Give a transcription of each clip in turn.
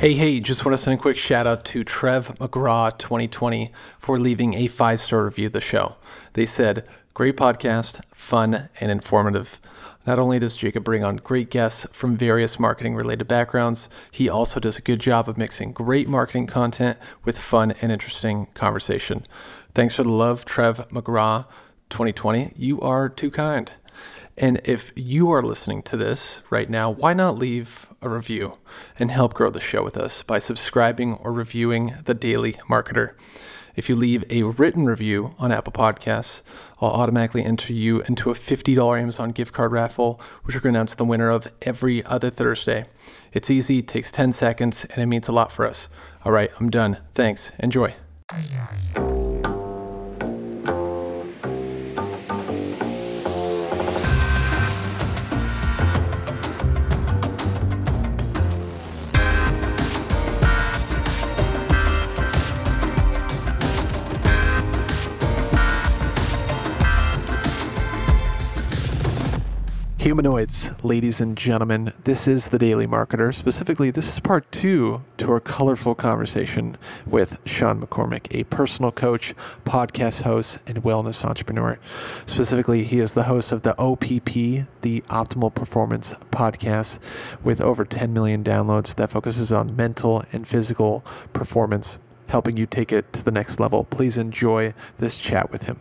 Hey, hey, just want to send a quick shout out to Trev McGraw 2020 for leaving a five star review of the show. They said, Great podcast, fun, and informative. Not only does Jacob bring on great guests from various marketing related backgrounds, he also does a good job of mixing great marketing content with fun and interesting conversation. Thanks for the love, Trev McGraw 2020. You are too kind. And if you are listening to this right now, why not leave a review and help grow the show with us by subscribing or reviewing The Daily Marketer? If you leave a written review on Apple Podcasts, I'll automatically enter you into a $50 Amazon gift card raffle, which we're going to announce the winner of every other Thursday. It's easy, takes 10 seconds, and it means a lot for us. All right, I'm done. Thanks. Enjoy. Humanoids, ladies and gentlemen, this is the Daily Marketer. Specifically, this is part two to our colorful conversation with Sean McCormick, a personal coach, podcast host, and wellness entrepreneur. Specifically, he is the host of the OPP, the Optimal Performance Podcast, with over 10 million downloads that focuses on mental and physical performance, helping you take it to the next level. Please enjoy this chat with him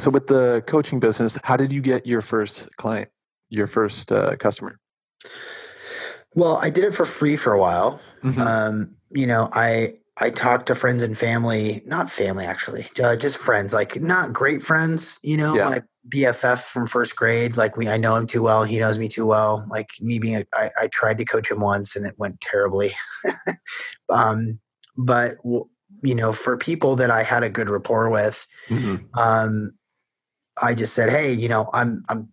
so with the coaching business, how did you get your first client, your first uh, customer? Well, I did it for free for a while. Mm-hmm. Um, you know, I I talked to friends and family, not family actually, uh, just friends, like not great friends. You know, yeah. like BFF from first grade. Like we, I know him too well. He knows me too well. Like me being, a, I, I tried to coach him once and it went terribly. um, but you know, for people that I had a good rapport with, mm-hmm. um, I just said, "Hey, you know, I'm I'm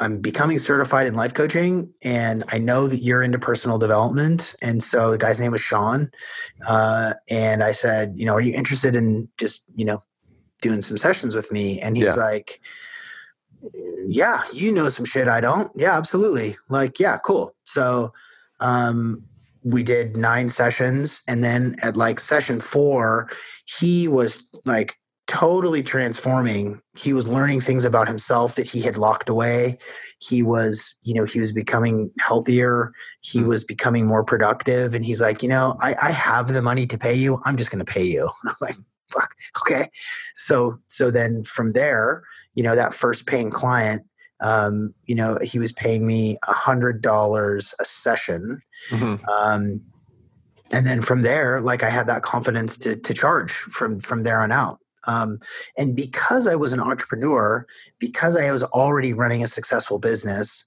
I'm becoming certified in life coaching, and I know that you're into personal development." And so the guy's name was Sean, uh, and I said, "You know, are you interested in just you know doing some sessions with me?" And he's yeah. like, "Yeah, you know some shit I don't. Yeah, absolutely. Like, yeah, cool." So. Um, we did nine sessions and then at like session four he was like totally transforming. He was learning things about himself that he had locked away. He was, you know, he was becoming healthier. He mm. was becoming more productive. And he's like, you know, I, I have the money to pay you. I'm just going to pay you. And I was like, fuck, okay. So, so then from there, you know, that first paying client, um, you know, he was paying me a hundred dollars a session. Mm-hmm. Um, and then from there, like I had that confidence to to charge from from there on out. Um, and because I was an entrepreneur, because I was already running a successful business,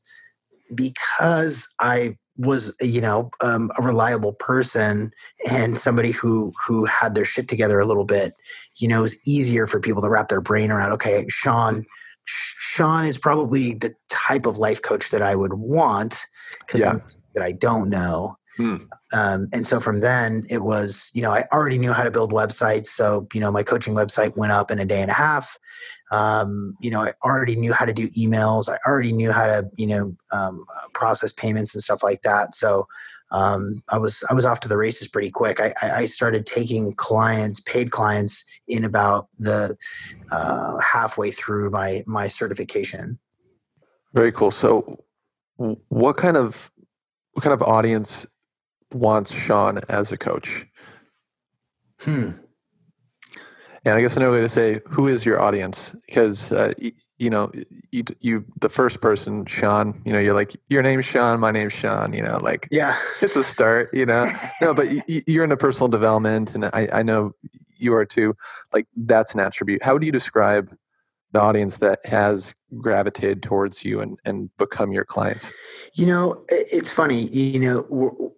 because I was you know um, a reliable person and somebody who who had their shit together a little bit you know it was easier for people to wrap their brain around okay sean sean is probably the type of life coach that i would want because yeah. that i don't know Hmm. Um, and so from then it was, you know, I already knew how to build websites. So, you know, my coaching website went up in a day and a half. Um, you know, I already knew how to do emails. I already knew how to, you know, um, process payments and stuff like that. So, um, I was I was off to the races pretty quick. I, I started taking clients, paid clients, in about the uh, halfway through my my certification. Very cool. So, what kind of what kind of audience wants Sean as a coach? Hmm. And I guess another way to say, who is your audience? Because uh, you, you, know, you, you, the first person, Sean. You know, you're like, your name's Sean, my name's Sean. You know, like, yeah, it's a start. You know, no, but you, you're into personal development, and I, I know you are too. Like, that's an attribute. How do you describe the audience that has gravitated towards you and and become your clients? You know, it's funny. You know,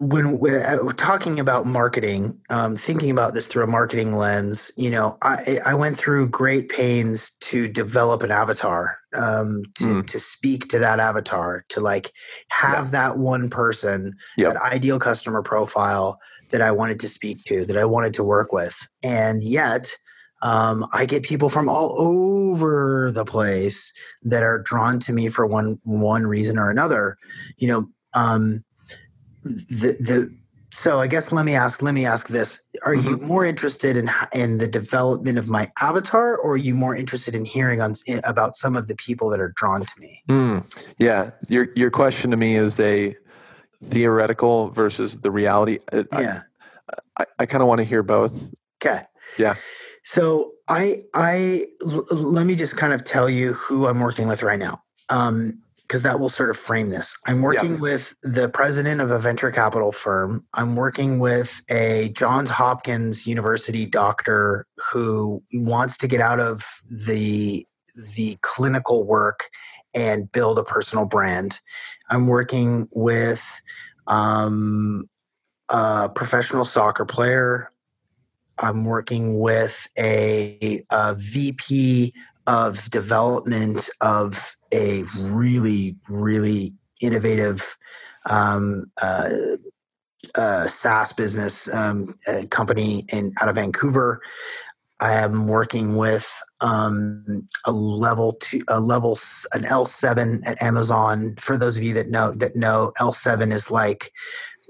when we're uh, talking about marketing, um, thinking about this through a marketing lens, you know, I, I went through great pains to develop an avatar, um, to, mm. to speak to that avatar, to like have yeah. that one person, yep. that ideal customer profile that I wanted to speak to, that I wanted to work with. And yet, um, I get people from all over the place that are drawn to me for one one reason or another. You know, um, the the so I guess let me ask let me ask this: Are mm-hmm. you more interested in in the development of my avatar, or are you more interested in hearing on about some of the people that are drawn to me? Mm, yeah, your your question to me is a theoretical versus the reality. Yeah, I, I, I kind of want to hear both. Okay. Yeah. So I I l- let me just kind of tell you who I'm working with right now. Um, because that will sort of frame this. I'm working yeah. with the president of a venture capital firm. I'm working with a Johns Hopkins University doctor who wants to get out of the the clinical work and build a personal brand. I'm working with um, a professional soccer player. I'm working with a, a VP of development of a really, really innovative um, uh, uh, SaaS business um, company in out of Vancouver. I am working with um, a level two, a level an L seven at Amazon. For those of you that know that know L seven is like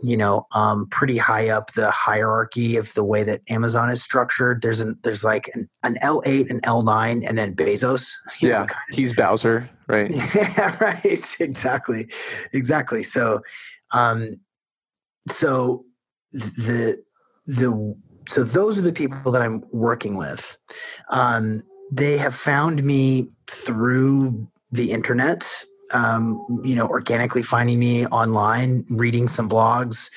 you know um, pretty high up the hierarchy of the way that Amazon is structured. There's an there's like an, an L8, an L9, and then Bezos. Yeah, know, kind of. he's Bowser, right? yeah, right. Exactly, exactly. So, um, so the the so those are the people that I'm working with. Um, they have found me through the internet um, you know, organically finding me online, reading some blogs,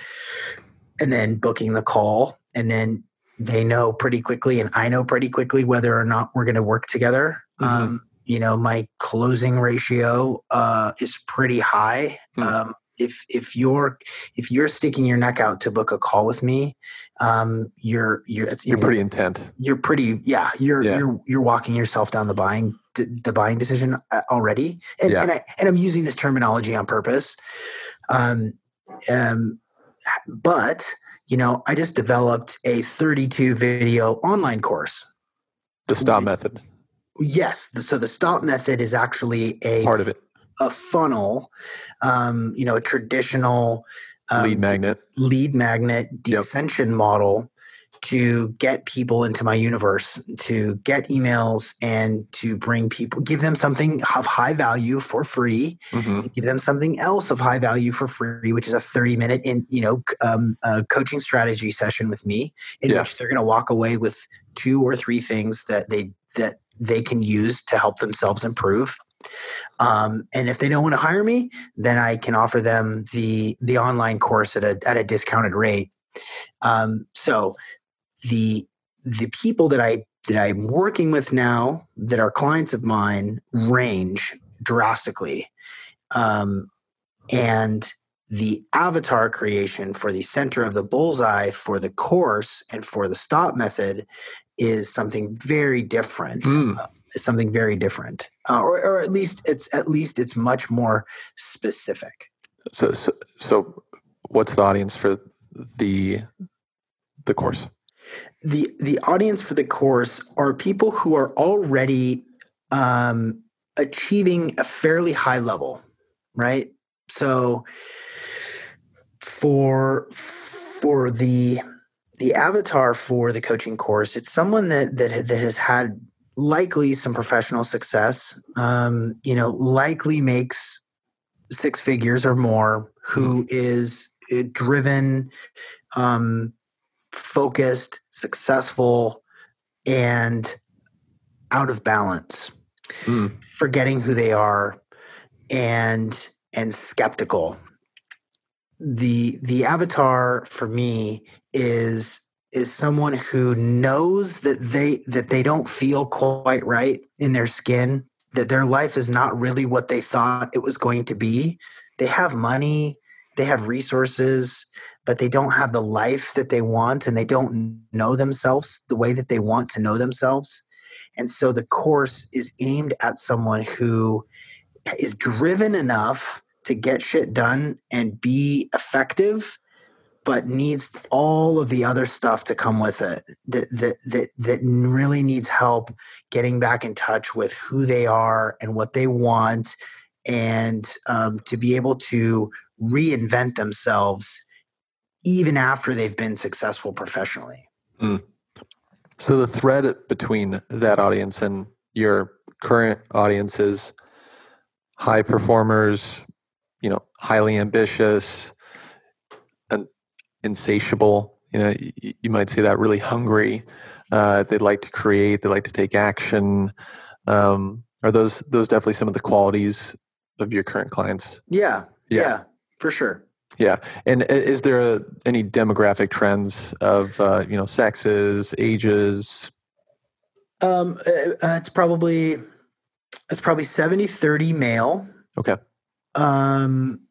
and then booking the call. And then they know pretty quickly, and I know pretty quickly whether or not we're going to work together. Mm-hmm. Um, you know, my closing ratio uh, is pretty high. Mm-hmm. Um, if if you're if you're sticking your neck out to book a call with me, um, you're you're you're pretty intent. You're pretty yeah. You're yeah. you're you're walking yourself down the buying the buying decision uh, already, and yeah. and, I, and I'm using this terminology on purpose. Um, um, but you know, I just developed a 32 video online course. The stop method. Yes. So the stop method is actually a part of it. A funnel, um, you know, a traditional um, lead magnet, lead magnet descension yep. model to get people into my universe, to get emails and to bring people, give them something of high value for free, mm-hmm. give them something else of high value for free, which is a 30 minute in, you know, um, coaching strategy session with me in yeah. which they're going to walk away with two or three things that they, that they can use to help themselves improve. Um, and if they don't want to hire me, then I can offer them the the online course at a at a discounted rate. Um, so the the people that I that I'm working with now that are clients of mine range drastically. Um, and the avatar creation for the center of the bullseye for the course and for the stop method is something very different. Mm. Uh, something very different, uh, or, or at least it's at least it's much more specific. So, so, so, what's the audience for the the course? the the audience for the course are people who are already um, achieving a fairly high level, right? So for for the the avatar for the coaching course, it's someone that that that has had likely some professional success. Um, you know, likely makes six figures or more. Who mm-hmm. is uh, driven, um, focused, successful, and out of balance, mm. forgetting who they are, and and skeptical. The the avatar for me is is someone who knows that they that they don't feel quite right in their skin that their life is not really what they thought it was going to be they have money they have resources but they don't have the life that they want and they don't know themselves the way that they want to know themselves. And so the course is aimed at someone who is driven enough to get shit done and be effective but needs all of the other stuff to come with it that that that that really needs help getting back in touch with who they are and what they want and um, to be able to reinvent themselves even after they've been successful professionally. Mm. So the thread between that audience and your current audience is high performers, you know, highly ambitious insatiable. You know, you, you might say that really hungry. Uh, they like to create. They like to take action. Um, are those those definitely some of the qualities of your current clients? Yeah, yeah, yeah for sure. Yeah, and is there a, any demographic trends of uh, you know sexes, ages? Um, uh, uh it's probably it's probably 70 30 male. Okay. Um,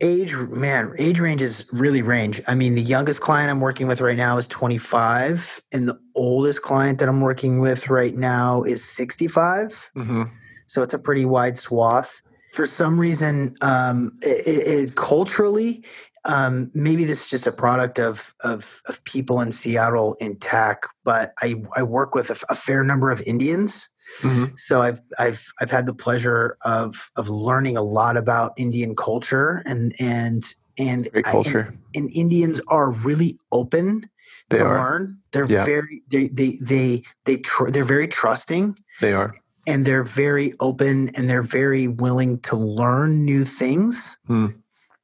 age man age range is really range. I mean the youngest client i'm working with right now is 25 and the oldest client that i'm working with right now is 65 mm-hmm. so it's a pretty wide swath. For some reason um, it, it, culturally um, maybe this is just a product of, of, of people in seattle in tech but i, I work with a, a fair number of indians Mm-hmm. So I've I've I've had the pleasure of of learning a lot about Indian culture and and and Great culture. I, and, and, Indians are really open they to are. learn. They're yeah. very they they they they tr- they're very trusting. They are. And they're very open and they're very willing to learn new things. Hmm.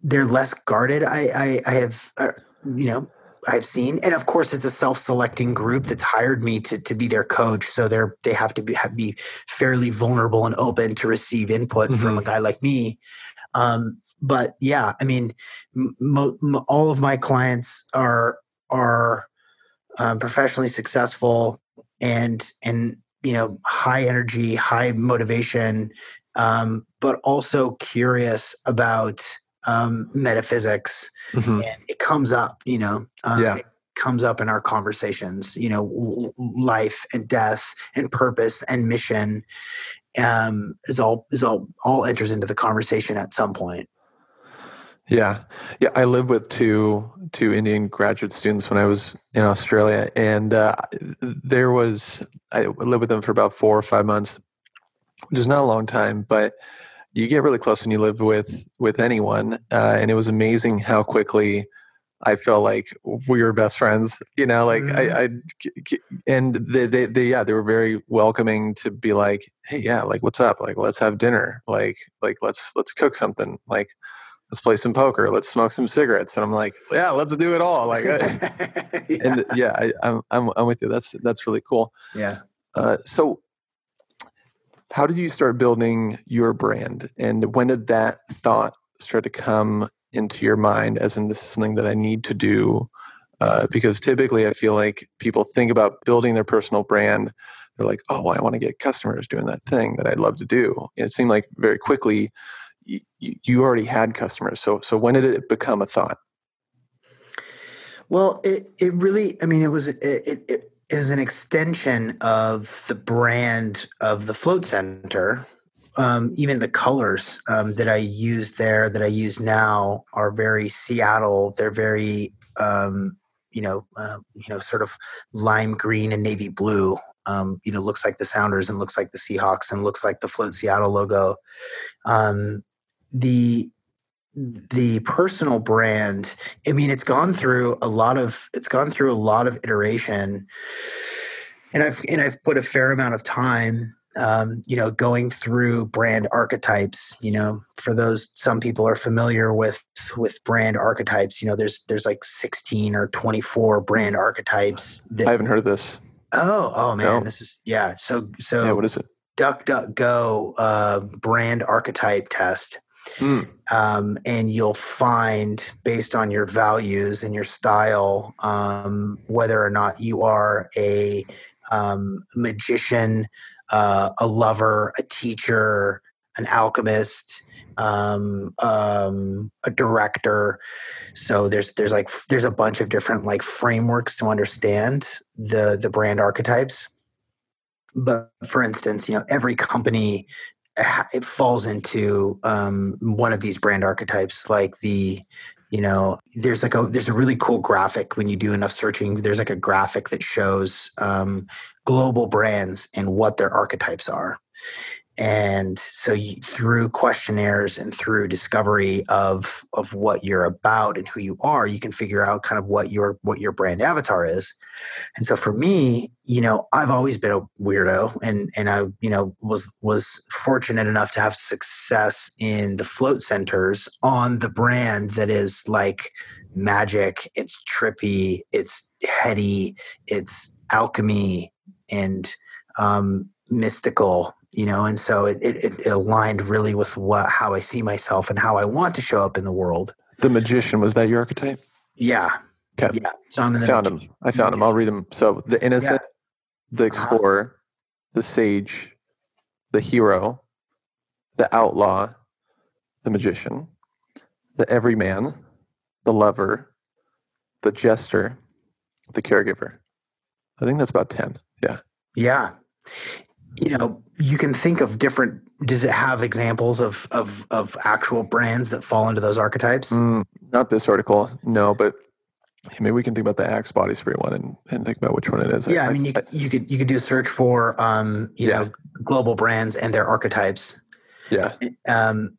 They're less guarded. I I, I have uh, you know I've seen, and of course, it's a self-selecting group that's hired me to to be their coach. So they're they have to be have, be fairly vulnerable and open to receive input mm-hmm. from a guy like me. Um, but yeah, I mean, mo- mo- all of my clients are are um, professionally successful and and you know high energy, high motivation, um, but also curious about um, metaphysics, mm-hmm. and it comes up. You know, um, yeah. comes up in our conversations. You know, life and death and purpose and mission um, is all is all all enters into the conversation at some point. Yeah, yeah. I lived with two two Indian graduate students when I was in Australia, and uh, there was I lived with them for about four or five months, which is not a long time, but you get really close when you live with with anyone uh, and it was amazing how quickly i felt like we were best friends you know like mm-hmm. I, I and they, they, they yeah they were very welcoming to be like hey yeah like what's up? Like let's have dinner. Like like let's let's cook something. Like let's play some poker. Let's smoke some cigarettes. And i'm like yeah let's do it all. Like yeah. and yeah I, I'm, I'm i'm with you. That's that's really cool. Yeah. Uh, so how did you start building your brand? And when did that thought start to come into your mind as in this is something that i need to do? Uh, because typically i feel like people think about building their personal brand they're like oh i want to get customers doing that thing that i'd love to do. And it seemed like very quickly you, you already had customers. So so when did it become a thought? Well it, it really i mean it was it, it, is an extension of the brand of the float center um, even the colors um, that i use there that i use now are very seattle. They're very um, you know uh, you know sort of lime green and navy blue. Um, you know looks like the sounders and looks like the seahawks and looks like the float seattle logo. Um, the the personal brand i mean it's gone through a lot of it's gone through a lot of iteration. And i've and i've put a fair amount of time um, you know going through brand archetypes you know for those some people are familiar with with brand archetypes you know there's there's like 16 or 24 brand archetypes that, i haven't heard of this. Oh oh man no. this is yeah so so yeah what is it? Duck duck go uh, brand archetype test Mm. Um, and you'll find, based on your values and your style, um, whether or not you are a um, magician, uh, a lover, a teacher, an alchemist, um, um, a director. So there's there's like there's a bunch of different like frameworks to understand the the brand archetypes. But for instance, you know every company it falls into um, one of these brand archetypes like the you know there's like a there's a really cool graphic when you do enough searching there's like a graphic that shows um, global brands and what their archetypes are and so you, through questionnaires and through discovery of of what you're about and who you are you can figure out kind of what your what your brand avatar is. And so for me you know i've always been a weirdo and and i you know was was fortunate enough to have success in the float centers on the brand that is like magic it's trippy it's heady it's alchemy and um mystical you know and so it, it, it aligned really with what how i see myself and how i want to show up in the world. The magician was that your archetype? Yeah. Okay. Yeah so i'm in the I found him. i found him. I'll read him. So the innocent yeah. the uh-huh. explorer uh-huh. the sage the hero the outlaw the magician the everyman the lover the jester the caregiver. I think that's about 10 yeah. Yeah you know you can think of different does it have examples of of of actual brands that fall into those archetypes? Mm, not this article no but maybe we can think about the axe body spray one and, and think about which one it is. Yeah i, I mean you, I, you could you could do a search for um you yeah. know global brands and their archetypes. Yeah. Um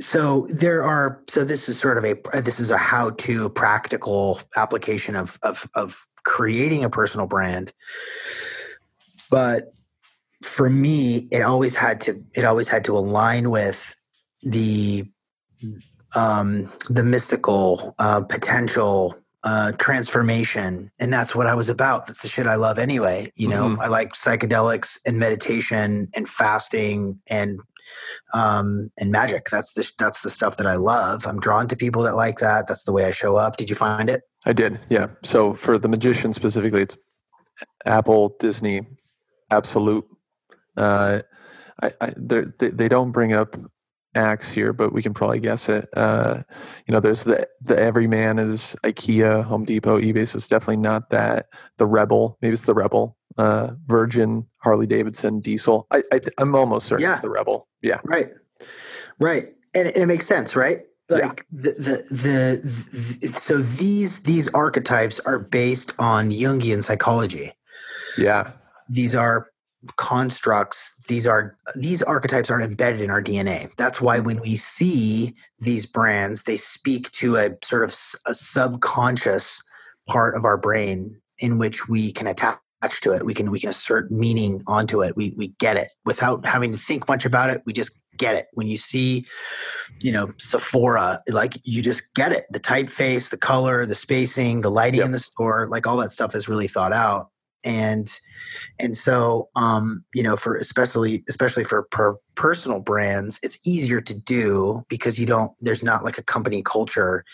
so there are so this is sort of a this is a how to practical application of of of creating a personal brand. But for me, it always had to it always had to align with the um, the mystical uh, potential uh, transformation, and that's what I was about. That's the shit I love anyway. You know, mm-hmm. I like psychedelics and meditation and fasting and um, and magic. That's the that's the stuff that I love. I'm drawn to people that like that. That's the way I show up. Did you find it? I did. Yeah. So for the magician specifically, it's Apple, Disney, Absolut, uh, I, I they, they don't bring up Axe here, but we can probably guess it. Uh, you know, there's the the everyman is IKEA, Home Depot, eBay. So it's definitely not that. The Rebel, maybe it's the Rebel. Uh, Virgin, Harley Davidson, Diesel. I, I am almost certain yeah. it's the Rebel. Yeah. Right. Right. And, and it makes sense, right? Like yeah. the, the, the the so these these archetypes are based on Jungian psychology. Yeah. These are constructs these are these archetypes are embedded in our dna that's why when we see these brands they speak to a sort of a subconscious part of our brain in which we can attach to it. We can we can assert meaning onto it. We we get it. Without having to think much about it we just get it. When you see you know sephora like you just get it. The typeface the color the spacing the lighting yep. in the store like all that stuff is really thought out and and so um, you know for especially especially for per personal brands it's easier to do because you don't there's not like a company culture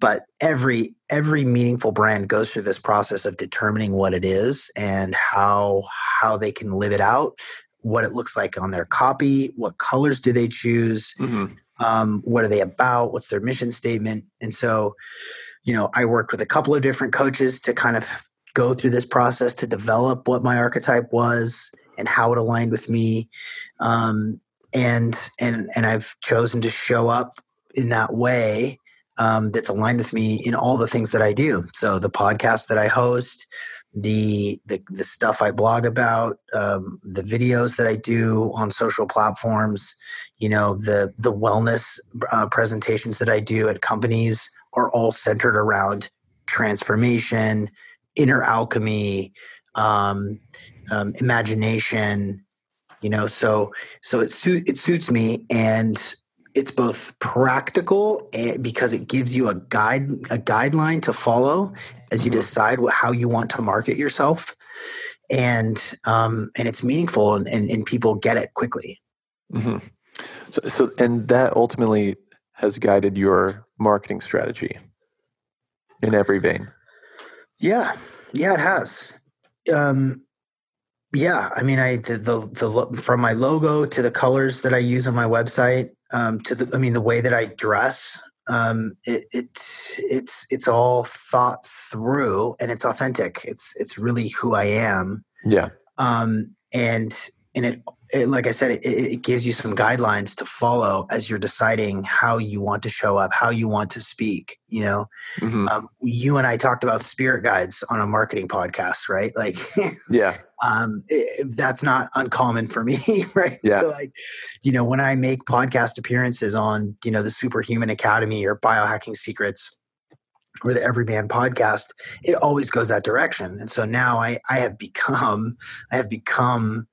but every every meaningful brand goes through this process of determining what it is and how how they can live it out what it looks like on their copy what colors do they choose mm-hmm. um, what are they about what's their mission statement and so you know i worked with a couple of different coaches to kind of go through this process to develop what my archetype was and how it aligned with me. Um, and and and i've chosen to show up in that way um, that's aligned with me in all the things that i do. So the podcast that i host the the, the stuff i blog about um, the videos that i do on social platforms you know the the wellness uh, presentations that i do at companies are all centered around transformation inner alchemy, um, um, imagination. You know, so so it suit it suits me, and it's both practical and because it gives you a guide a guideline to follow as you mm-hmm. decide what, how you want to market yourself and um, and it's meaningful and, and, and people get it quickly mm-hmm. so, so and that ultimately has guided your marketing strategy in every vein yeah, yeah, it has. Um, yeah, I mean, I the, the the from my logo to the colors that I use on my website um, to the I mean the way that I dress. Um, it, it it's it's all thought through and it's authentic. It's it's really who I am. Yeah. Um, and and it it, like I said, it, it, gives you some guidelines to follow as you're deciding how you want to show up, how you want to speak. You know, mm-hmm. um, you and I talked about spirit guides on a marketing podcast, right? Like, yeah, um, it, that's not uncommon for me, right? Yeah. So, like, you know, when I make podcast appearances on, you know, the Superhuman Academy or Biohacking Secrets, or the Everyman podcast, it always goes that direction. And so now I, I have become, I have become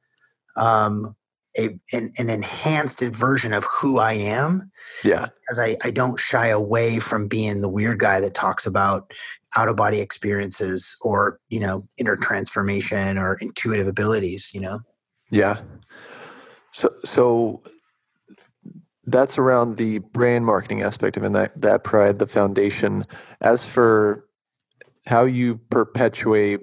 um, a an, an, enhanced version of who I am. Yeah. Because I, I don't shy away from being the weird guy that talks about out of body experiences or, you know, inner transformation or intuitive abilities, you know? Yeah. So so that's around the brand marketing aspect of it, that that pride, the foundation. As for how you perpetuate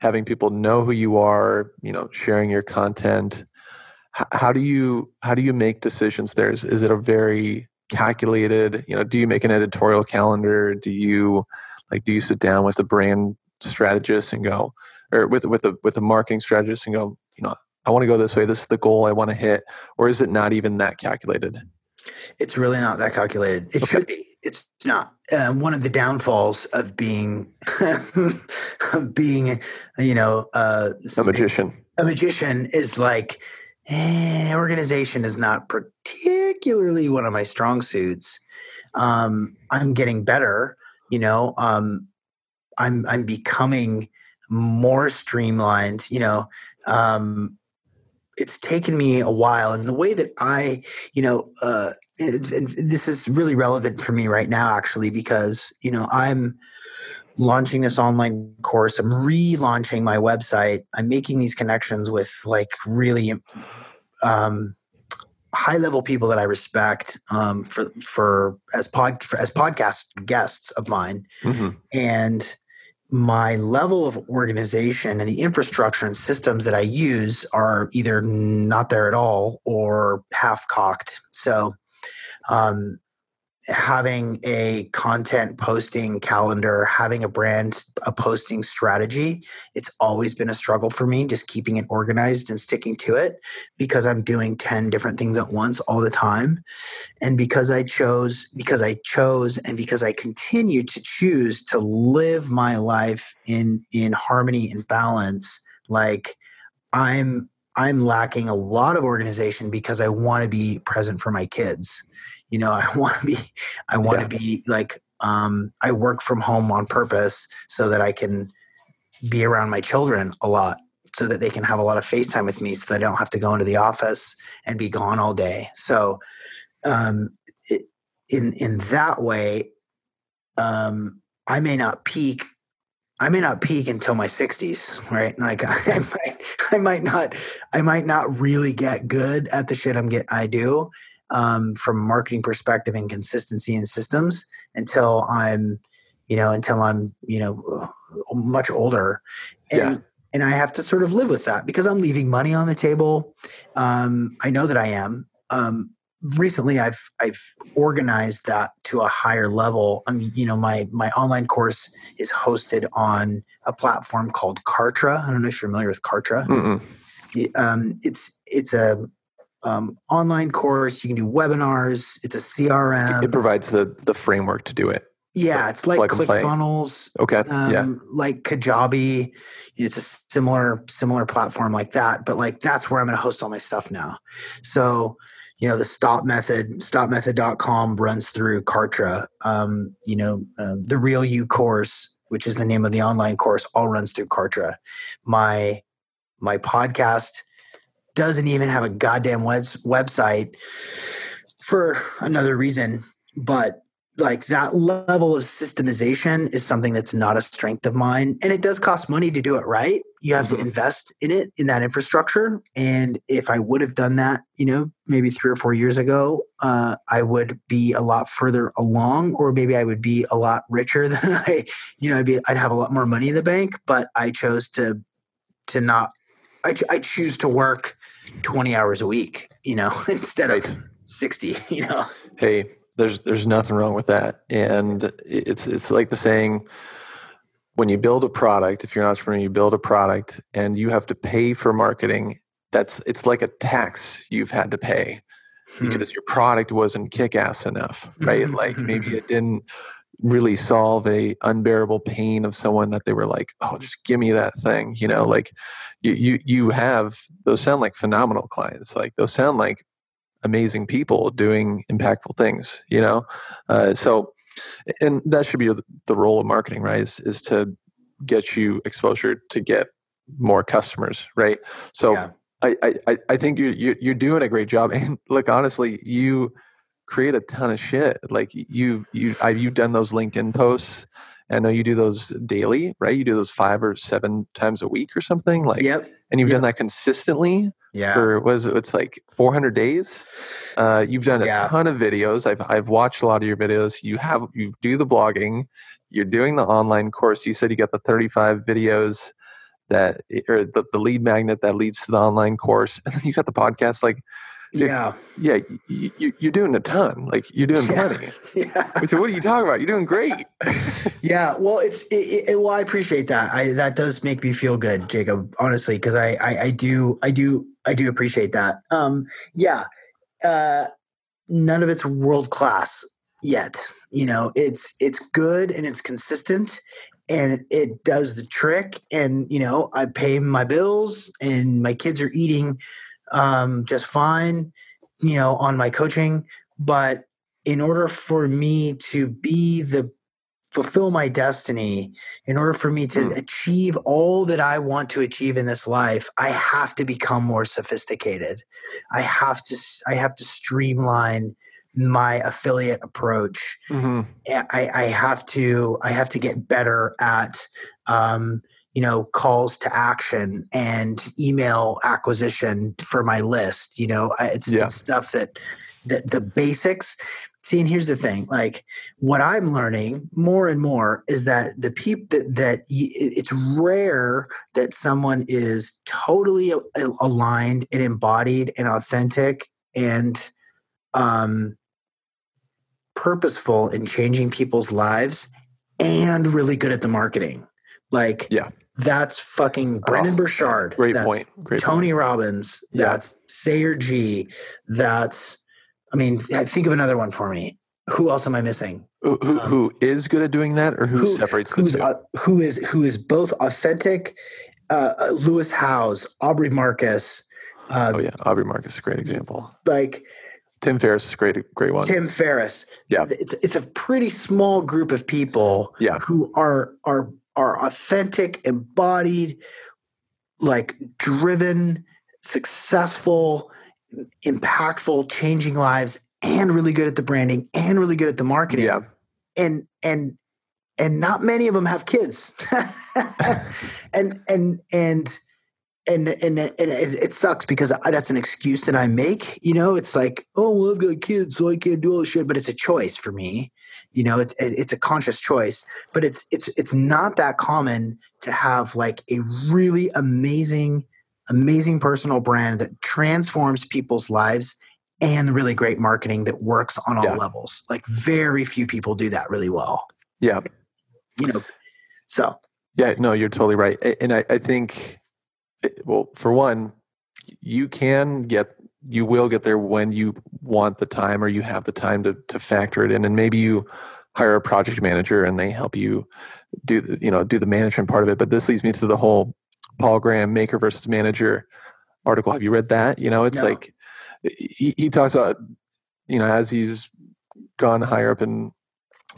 having people know who you are, you know, sharing your content. H- how do you how do you make decisions there? Is, is it a very calculated, you know, do you make an editorial calendar? Do you like do you sit down with a brand strategist and go or with with a with a marketing strategist and go, you know, I want to go this way, this is the goal I want to hit, or is it not even that calculated? It's really not that calculated. It okay. should be. It's not. Um, one of the downfalls of being of being, you know, uh, a magician. A magician is like eh, organization is not particularly one of my strong suits. Um, I'm getting better. You know, um, I'm I'm becoming more streamlined. You know, um, it's taken me a while, and the way that I, you know, uh, and this is really relevant for me right now actually because you know i'm launching this online course. I'm relaunching my website. I'm making these connections with like really um, high level people that i respect um, for for as pod for, as podcast guests of mine. Mm-hmm. and my level of organization and the infrastructure and systems that i use are either not there at all or half cocked so um, having a content posting calendar, having a brand, a posting strategy, it's always been a struggle for me, just keeping it organized and sticking to it because I'm doing 10 different things at once all the time. And because I chose, because I chose and because I continue to choose to live my life in, in harmony and balance, like I'm, I'm lacking a lot of organization because I want to be present for my kids you know i want to be i want to yeah. be like um, i work from home on purpose so that i can be around my children a lot so that they can have a lot of facetime with me so that i don't have to go into the office and be gone all day so um, it, in in that way um, i may not peak I may not peak until my 60s, right? Like I, might, I might not, I might not really get good at the shit I'm get I do, um, from a marketing perspective and consistency and systems until I'm, you know, until I'm, you know, much older. And, yeah. and I have to sort of live with that because I'm leaving money on the table. Um, I know that I am. Um, recently I've I've organized that to a higher level. I mean, you know, my my online course is hosted on a platform called Kartra. I don't know if you're familiar with Kartra. Um, it's it's a um, online course. You can do webinars. It's a CRM. It provides the the framework to do it. Yeah, so it's like ClickFunnels. Okay. Um, yeah. Like Kajabi. It's a similar similar platform like that, but like that's where I'm going to host all my stuff now. So, you know, the Stop Method, StopMethod.com runs through Kartra. Um, you know, um, the Real You course, which is the name of the online course, all runs through Kartra. My my podcast doesn't even have a goddamn web- website for another reason. But like that level of systemization is something that's not a strength of mine. And it does cost money to do it right. You have mm-hmm. to invest in it, in that infrastructure. And if I would have done that, you know, maybe three or four years ago, uh, I would be a lot further along, or maybe I would be a lot richer than I, you know, I'd be, I'd have a lot more money in the bank. But I chose to, to not I, I choose to work 20 hours a week, you know, instead right. of 60, you know. Hey, there's there's nothing wrong with that. And it's it's like the saying when you build a product, if you're an entrepreneur, you build a product and you have to pay for marketing that's it's like a tax you've had to pay hmm. because your product wasn't kick-ass enough right like maybe it didn't really solve a unbearable pain of someone that they were like oh just give me that thing you know like you you you have those sound like phenomenal clients like those sound like amazing people doing impactful things you know uh, so and that should be the role of marketing right is, is to get you exposure to get more customers right so yeah. I, I i think you you're, you're doing a great job and look honestly you create a ton of shit like you you I, you've done those linkedin posts I know you do those daily, right? You do those five or seven times a week or something. Like, yep. And you've yep. done that consistently. Yeah. For was it, it's like 400 days. Uh, you've done a yeah. ton of videos. I've I've watched a lot of your videos. You have you do the blogging. You're doing the online course. You said you got the 35 videos that or the, the lead magnet that leads to the online course, and then you got the podcast. Like, yeah, yeah, you, you're doing a ton. Like you're doing yeah. plenty. Yeah. So what are you talking about? You're doing great. yeah. Well, it's it, it, well, I appreciate that. I that does make me feel good, Jacob. Honestly, because I, I I do I do I do appreciate that. Um. Yeah. Uh. None of it's world class yet. You know, it's it's good and it's consistent and it does the trick and you know i pay my bills and my kids are eating um, just fine, you know, on my coaching. But in order for me to be the fulfill my destiny, in order for me to mm. achieve all that I want to achieve in this life, I have to become more sophisticated. I have to I have to streamline my affiliate approach. Mm-hmm. I, I have to I have to get better at um, you know calls to action and email acquisition for my list you know it's, yeah. it's stuff that, that the basics. See and here's the thing like what i'm learning more and more is that the people that, that it's rare that someone is totally aligned and embodied and authentic and um purposeful in changing people's lives and really good at the marketing. Like yeah that's fucking Brendon oh, Burchard. Great that's point. Great Tony point. Robbins. That's yeah. Sayer G. That's, I mean, think of another one for me. Who else am I missing? Who, who, um, who is good at doing that, or who, who separates who's, the two? Uh, who is who is both authentic? Uh, uh Lewis Howes, Aubrey Marcus. Uh, oh yeah, Aubrey Marcus, great example. Like Tim Ferriss is a great, great one. Tim Ferriss. Yeah, it's it's a pretty small group of people. Yeah. who are are are authentic, embodied, like driven, successful, impactful, changing lives, and really good at the branding and really good at the marketing. Yeah. And and and not many of them have kids. and and and and and, and it, it, sucks because that's an excuse that I make. You know, it's like, oh, well, I've got kids, so I can't do all this shit. But it's a choice for me. You know, it's it's a conscious choice. But it's it's it's not that common to have like a really amazing, amazing personal brand that transforms people's lives and really great marketing that works on all yeah. levels. Like very few people do that really well. Yeah. You know, so. Yeah, no, you're totally right. And I, I think eh, well, for one, you can get you will get there when you want the time or you have the time to to factor it in. And maybe you hire a project manager and they help you do the you know do the management part of it. But this leads me to the whole paul graham maker versus manager article. Have you read that? You know it's no. like he, he talks about you know as he's gone higher up and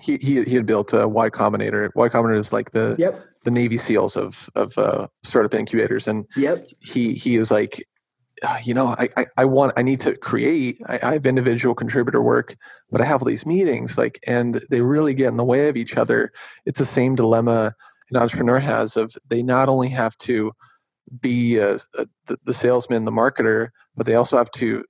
he he, he had built a y combinator. Y combinator is like the yep. the Navy SEALs of of uh, startup incubators, and yep. he he was like, Uh, you know, I, I, I want I need to create. I, I, have individual contributor work, but I have all these meetings, like, and they really get in the way of each other. It's the same dilemma an entrepreneur has of they not only have to be a, a, the, the salesman, the marketer, but they also have to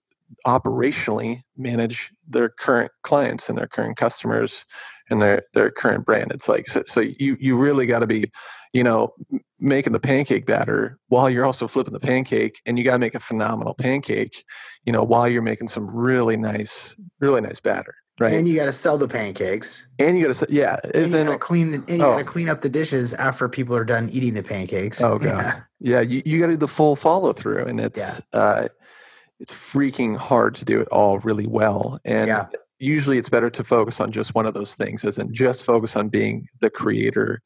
operationally manage their current clients and their current customers and their their current brand. It's like so, so you you really got to be, you know, making the pancake batter while you're also flipping the pancake, and you got to make a phenomenal pancake, you know, while you're making some really nice really nice batter. right? And you got to sell the pancakes. And you got to yeah, and you got to clean the, and you oh. got to clean up the dishes after people are done eating the pancakes. Oh god, yeah, yeah you, you got to do the full follow through, and it's yeah. uh, it's freaking hard to do it all really well. And yeah. Usually, it's better to focus on just one of those things, as in just focus on being the creator.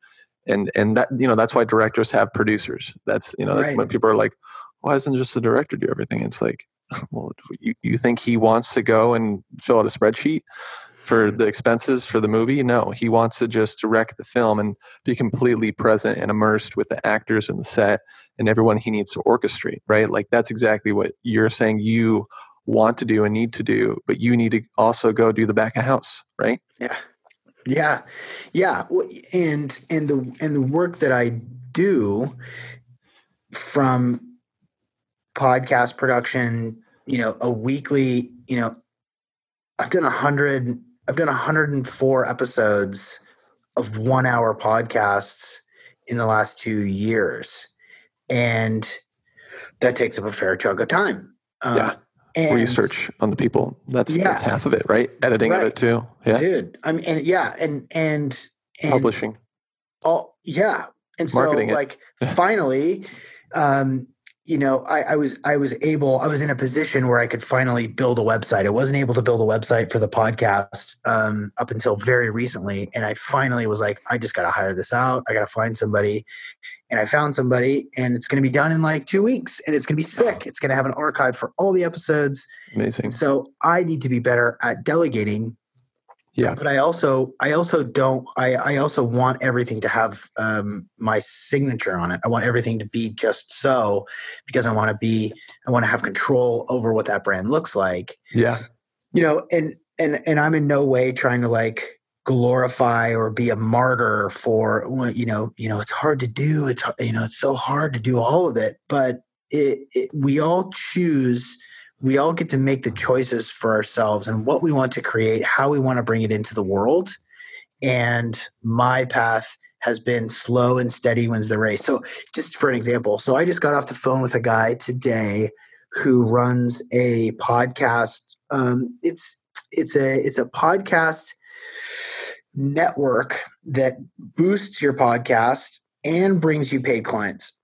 And and that you know that's why directors have producers. That's you know right. that's when people are like, why doesn't just the director do everything? It's like well, you, you think he wants to go and fill out a spreadsheet for the expenses for the movie? No, he wants to just direct the film and be completely present and immersed with the actors and the set and everyone he needs to orchestrate, right? Like that's exactly what you're saying you want to do and need to do, but you need to also go do the back of house, right? Yeah. Yeah. Yeah. And and the and the work that I do from podcast production, you know, a weekly, you know, I've done a hundred, I've done 104 episodes of one hour podcasts in the last two years. And that takes up a fair chunk of time. Yeah. Um, And, research on the people. That's yeah, that's half of it, right? Editing right. of it too. Yeah. Dude. I mean and yeah, and and, and publishing. Oh yeah. And Marketing so like finally, um, you know, I, I, was I was able I was in a position where I could finally build a website. I wasn't able to build a website for the podcast um, up until very recently, and I finally was like, I just got to hire this out. I got to find somebody, and I found somebody, and it's going to be done in like two weeks, and it's going to be sick. It's going to have an archive for all the episodes. Amazing. So I need to be better at delegating yeah. But i also i also don't i i also want everything to have um my signature on it. I want everything to be just so because i want to be i want to have control over what that brand looks like. Yeah. You know and and and i'm in no way trying to like glorify or be a martyr for you know you know it's hard to do it's you know it's so hard to do all of it but it, it we all choose we all get to make the choices for ourselves and what we want to create, how we want to bring it into the world. And my path has been slow and steady wins the race. So, just for an example, so I just got off the phone with a guy today who runs a podcast. Um, it's it's a it's a podcast network that boosts your podcast and brings you paid clients.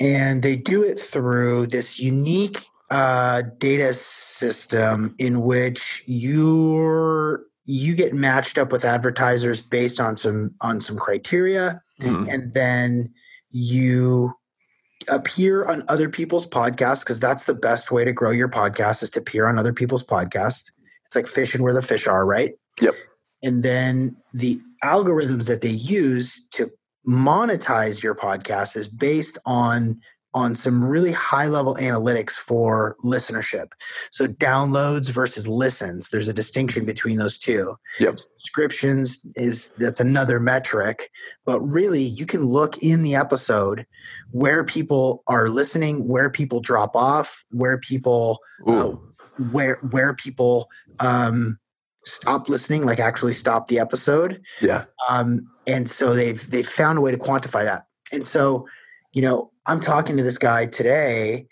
And they do it through this unique uh, data system in which you're you get matched up with advertisers based on some on some criteria mm-hmm. and then you appear on other people's podcasts because that's the best way to grow your podcast is to appear on other people's podcasts. It's like fishing where the fish are right? Yep. And then the algorithms that they use to monetize your podcast is based on on some really high level analytics for listenership. So downloads versus listens, there's a distinction between those two. Yep. Subscriptions is that's another metric, but really you can look in the episode where people are listening, where people drop off, where people uh, where where people um stop listening, like actually stop the episode. Yeah. Um and so they've they've found a way to quantify that. And so, you know, I'm talking to this guy today,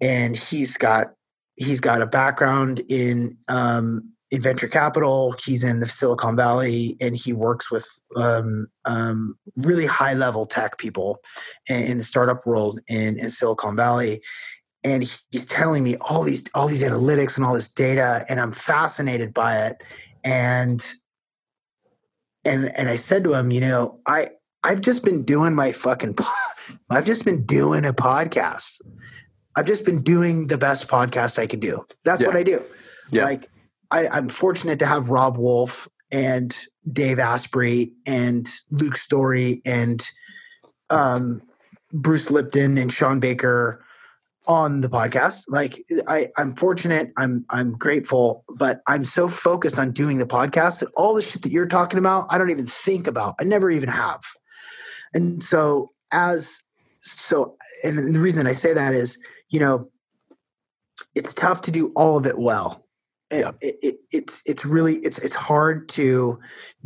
and he's got he's got a background in um, in venture capital. He's in the Silicon Valley, and he works with um, um, really high level tech people in, in the startup world in, in Silicon Valley. And he's telling me all these all these analytics and all this data, and I'm fascinated by it. And and and I said to him, you know, I I've just been doing my fucking I've just been doing a podcast. I've just been doing the best podcast I can do. That's yeah. what I do. Yeah. Like I, I'm fortunate to have Robb Wolf and Dave Asprey and Luke Storey and um, Bruce Lipton and Shawn Baker on the podcast. Like I, I'm fortunate. I'm I'm grateful, but I'm so focused on doing the podcast that all the shit that you're talking about, I don't even think about. I never even have. And so as so and the reason I say that is, you know, it's tough to do all of it well. Yeah. It, it, it's it's really it's it's hard to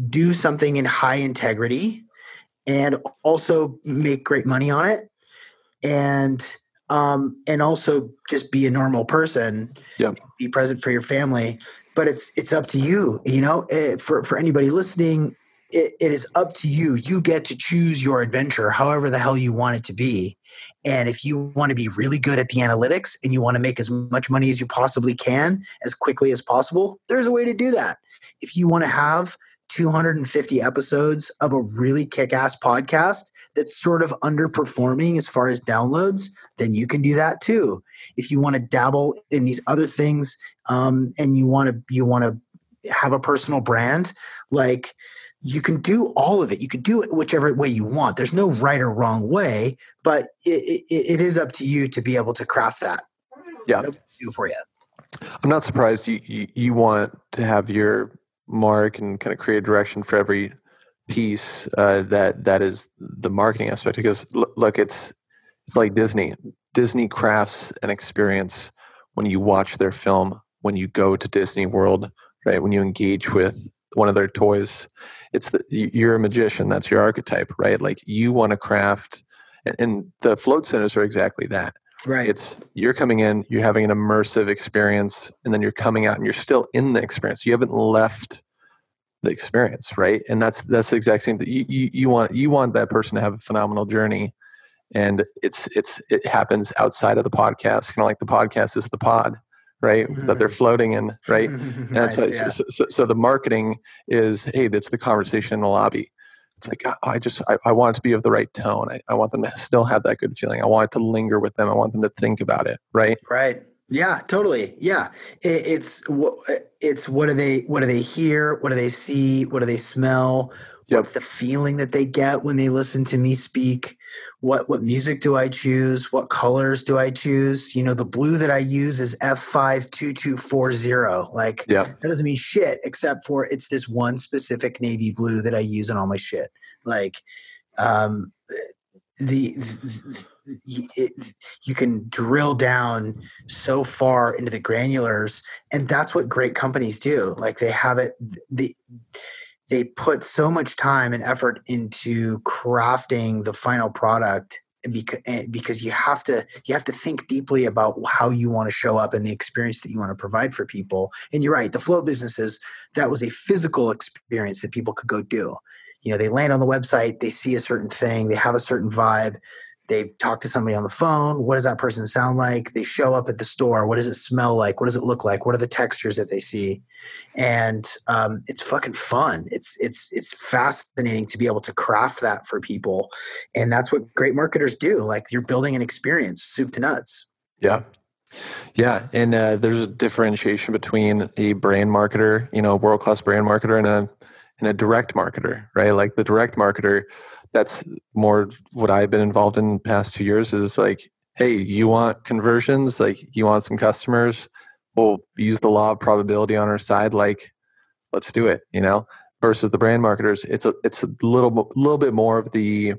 do something in high integrity and also make great money on it and um and also just be a normal person yeah be present for your family but it's it's up to you. You know, it, for for anybody listening, it, it is up to you. You get to choose your adventure, however the hell you want it to be. And if you want to be really good at the analytics and you want to make as much money as you possibly can as quickly as possible, there's a way to do that. If you want to have 250 episodes of a really kick ass podcast that's sort of underperforming as far as downloads, then you can do that too. If you want to dabble in these other things um, and you want to you want to have a personal brand, like you can do all of it. You can do it whichever way you want. There's no right or wrong way, but it, it, it is up to you to be able to craft that. Yeah, do for you. I'm not surprised you, you you want to have your mark and kind of create a direction for every piece uh, that that is the marketing aspect because look it's it's like disney disney crafts an experience when you watch their film when you go to disney world right when you engage with one of their toys it's the, you're a magician that's your archetype right? Like you want to craft and, and the float centers are exactly that. Right. It's you're coming in you're having an immersive experience and then you're coming out and you're still in the experience. You haven't left the experience right? And that's that's the exact same thing. You, you, you want you want that person to have a phenomenal journey and it's it's it happens outside of the podcast kind of like the podcast is the pod right mm-hmm. that they're floating in right mm-hmm. and nice, that's yeah. so, so, so, the marketing is hey that's the conversation in the lobby it's like oh, i just I, I, want it to be of the right tone I, I want them to still have that good feeling i want it to linger with them i want them to think about it right right yeah, totally. Yeah, it, it's it's what do they what do they hear? What do they see? What do they smell? Yep. What's the feeling that they get when they listen to me speak? What what music do I choose? What colors do I choose? You know, the blue that I use is F five two two four zero. Like yeah. that doesn't mean shit except for it's this one specific navy blue that I use in all my shit. Like um the, the it, you can drill down so far into the granulars and that's what great companies do like they have it they they put so much time and effort into crafting the final product because, eh, because you have to you have to think deeply about how you want to show up and the experience that you want to provide for people. And you're right the flow businesses that was a physical experience that people could go do. You know they land on the website they see a certain thing they have a certain vibe they talk to somebody on the phone what does that person sound like? They show up at the store what does it smell like? What does it look like? What are the textures that they see? And um, it's fucking fun. It's it's it's fascinating to be able to craft that for people. And that's what great marketers do. Like you're building an experience soup to nuts. Yeah. Yeah. And uh, there's a differentiation between a brand marketer you know world class brand marketer and a and a direct marketer right? Like the direct marketer that's more what I've been involved in past two years is like, hey, you want conversions, like you want some customers, we'll use the law of probability on our side, like let's do it, you know. Versus the brand marketers, it's a it's a little little bit more of the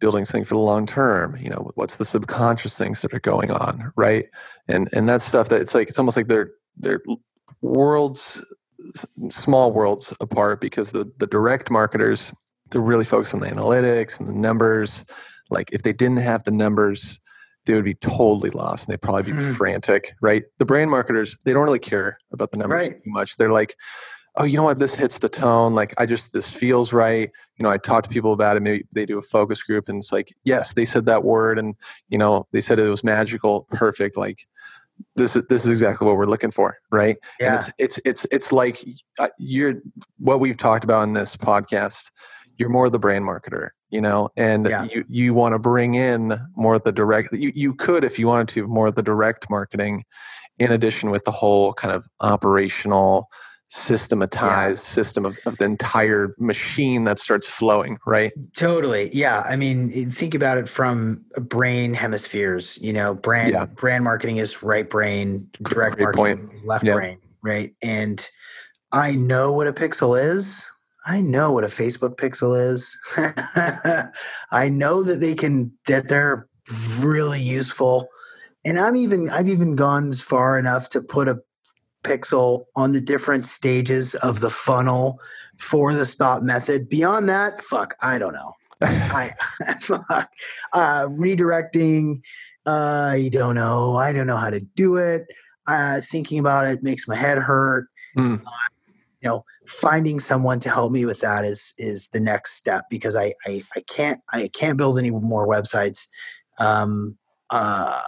building something for the long term. You know, what's the subconscious things that are going on, right? And and that stuff that it's like it's almost like they're they're worlds small worlds apart because the the direct marketers they're really focused on the analytics and the numbers. Like if they didn't have the numbers, they would be totally lost and they'd probably be mm. frantic, right? The brand marketers, they don't really care about the numbers right. too much. They're like, oh, you know what, this hits the tone. Like I just this feels right. You know, I talk to people about it. Maybe they do a focus group and it's like, yes, they said that word and you know, they said it was magical, perfect. Like this is this is exactly what we're looking for, right? Yeah. And it's it's it's it's like uh, you're what we've talked about in this podcast you're more of the brand marketer you know and yeah. you you want to bring in more of the direct you, you could if you wanted to more of the direct marketing in addition with the whole kind of operational systematized yeah. system of, of, the entire machine that starts flowing right totally yeah i mean think about it from brain hemispheres you know brand yeah. brand marketing is right brain direct Great marketing point. is left brain right and i know what a pixel is I know what a Facebook pixel is. I know that they can that they're really useful. And I'm even I've even gone far enough to put a pixel on the different stages of the funnel for the stop method. Beyond that, fuck, I don't know. I fuck. Uh, redirecting, uh, I don't know. I don't know how to do it. Uh, thinking about it makes my head hurt Mm. Uh, you know, finding someone to help me with that is is the next step because I I, I can't I can't build any more websites. Um, uh,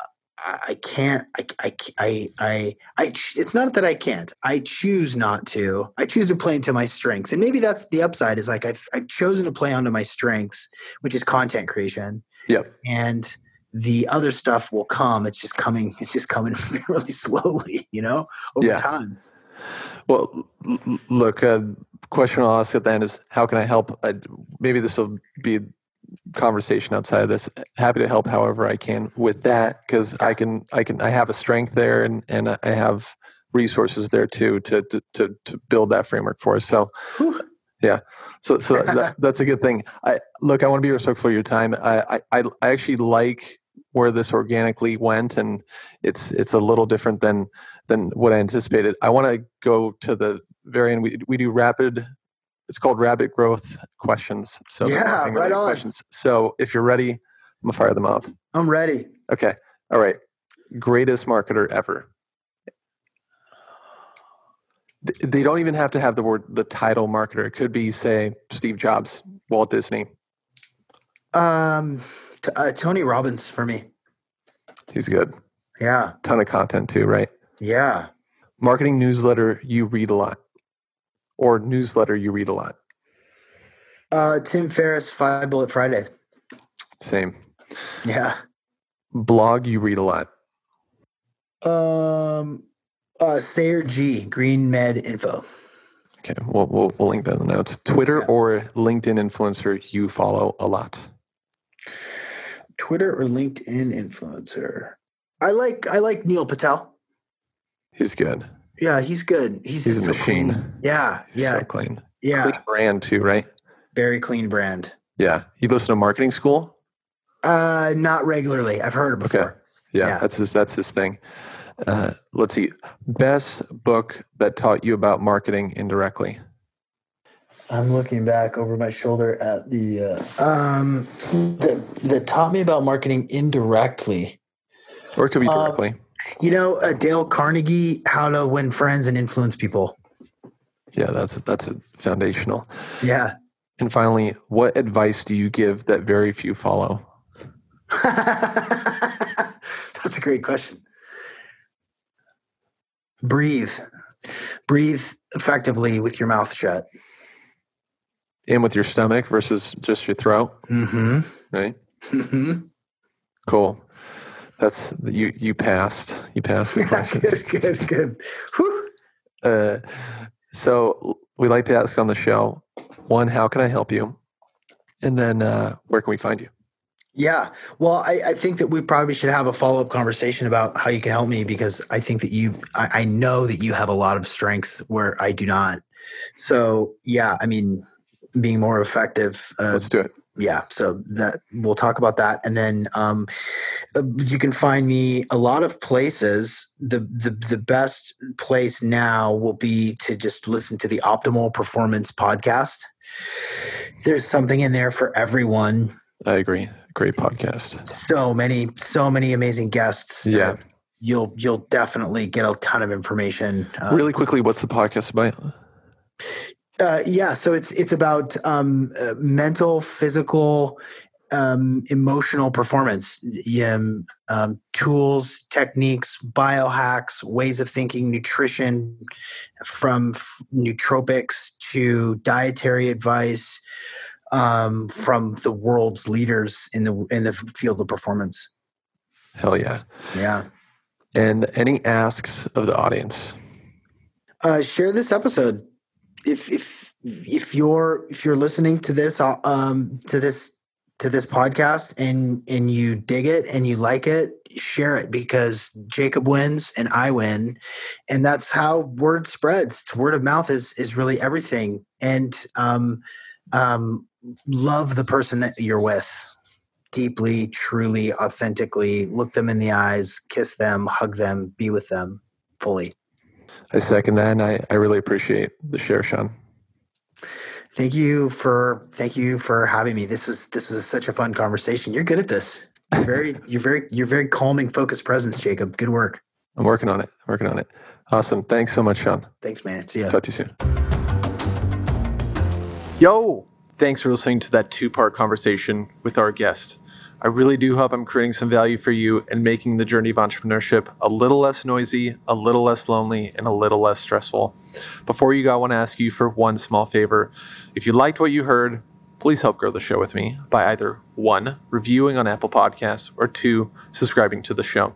I can't. I, I, I, I, I, it's not that I can't. I choose not to. I choose to play into my strengths, and maybe that's the upside. Is like I've, I've chosen to play onto my strengths, which is content creation. Yep. And the other stuff will come. It's just coming. It's just coming really slowly, you know, over yeah. time. Well, look. A uh, question I'll ask at the end is, how can I help? I, maybe this will be a conversation outside of this. Happy to help however i can with that because i can i can i have a strength there and and i have resources there too to to to, to build that framework for us. So yeah. So so that, that's a good thing. I look i want to be respectful of your time. I, I i actually like where this organically went and it's it's a little different than than what i anticipated i want to go to the very end we, we do rapid it's called Rabbit Growth Questions. So yeah, right on. Questions. So if you're ready, I'm gonna fire them off. I'm ready. Okay. All right. Greatest marketer ever. They don't even have to have the word the title marketer. It could be say Steve Jobs, Walt Disney. Um, t- uh, Tony Robbins for me. He's good. Yeah. Ton of content too, right? Yeah. Marketing newsletter you read a lot or newsletter you read a lot? Uh, Tim Ferriss, Five Bullet Friday. Same. Yeah. Blog you read a lot. Um, uh, Sayer Ji, Green Med Info. Okay, we'll, we'll, we'll link that in the notes. Twitter yeah. or LinkedIn influencer you follow a lot. Twitter or LinkedIn influencer. I like I like Neil Patel. He's good. Yeah, he's good. He's, he's a machine. Clean. Yeah, yeah, so clean. Yeah, clean brand too, right? Very clean brand. Yeah, you listen to marketing school? Uh, not regularly. I've heard it before. Okay. Yeah, yeah. that's his. That's his thing. Uh, let's see. Best book that taught you about marketing indirectly. I'm looking back over my shoulder at the uh, um that that taught me about marketing indirectly, or it could be um, directly. Um, you know, uh, Dale Carnegie, How to Win Friends and Influence People. Yeah, that's that's a foundational. Yeah. And finally, what advice do you give that very few follow? that's a great question. Breathe. Breathe effectively with your mouth shut. In with your stomach versus just your throat. Mm-hmm. Right? Mm-hmm. Cool. That's you. You passed. You passed the question. good, good, good. Whew. Uh, so we like to ask on the show: one, how can I help you? And then, uh, where can we find you? Yeah. Well, I, I, think that we probably should have a follow up conversation about how you can help me because I think that you, I, I, know that you have a lot of strengths where I do not. So, yeah, I mean, being more effective. Uh, Let's do it yeah so that we'll talk about that. And then um, uh, you can find me a lot of places. The, the the best place now will be to just listen to the optimal performance podcast. There's something in there for everyone. I agree. Great podcast. So many so many amazing guests. Yeah. uh, you'll you'll definitely get a ton of information uh, really quickly what's the podcast about uh, yeah, so it's it's about um, uh, mental, physical, um, emotional performance, um, um, tools, techniques, biohacks, ways of thinking, nutrition, from f- nootropics to dietary advice, um, from the world's leaders in the in the field of performance. Hell yeah! Yeah. And any asks of the audience? Uh, share this episode if if if you're if you're listening to this uh, um to this to this podcast and and you dig it and you like it share it because jacob wins and i win. And that's how word spreads. It's word of mouth is is really everything. And um um love the person that you're with. Deeply truly authentically look them in the eyes kiss them hug them be with them fully I second that, and I, I really appreciate the share, Sean. Thank you for thank you for having me. This was this was such a fun conversation. You're good at this. You're very you're very you're very calming, focused presence, Jacob. Good work. I'm working on it. working on it. Awesome. Thanks so much, Sean. Thanks, man. See ya. Talk to you soon. Yo, thanks for listening to that two part conversation with our guest. I really do hope I'm creating some value for you and making the journey of entrepreneurship a little less noisy, a little less lonely, and a little less stressful. Before you go, I want to ask you for one small favor. If you liked what you heard, please help grow the show with me by either one, reviewing on Apple Podcasts, or two, subscribing to the show.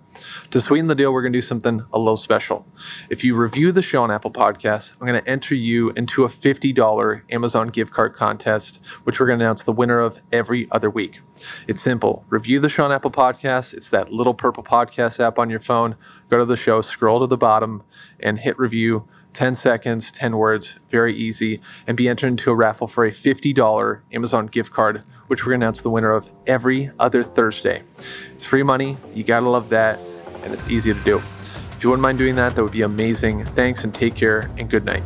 To sweeten the deal, we're going to do something a little special. If you review the show on Apple Podcasts, I'm going to enter you into a $50 Amazon gift card contest, which we're going to announce the winner of every other week. It's simple. Review the show on Apple Podcasts. It's that little purple podcast app on your phone. Go to the show, scroll to the bottom, and hit review 10 seconds, 10 words, very easy, and be entered into a raffle for a $50 Amazon gift card, which we're going to announce the winner of every other Thursday. It's free money. You got to love that, and it's easy to do. If you wouldn't mind doing that, that would be amazing. Thanks and take care, and good night.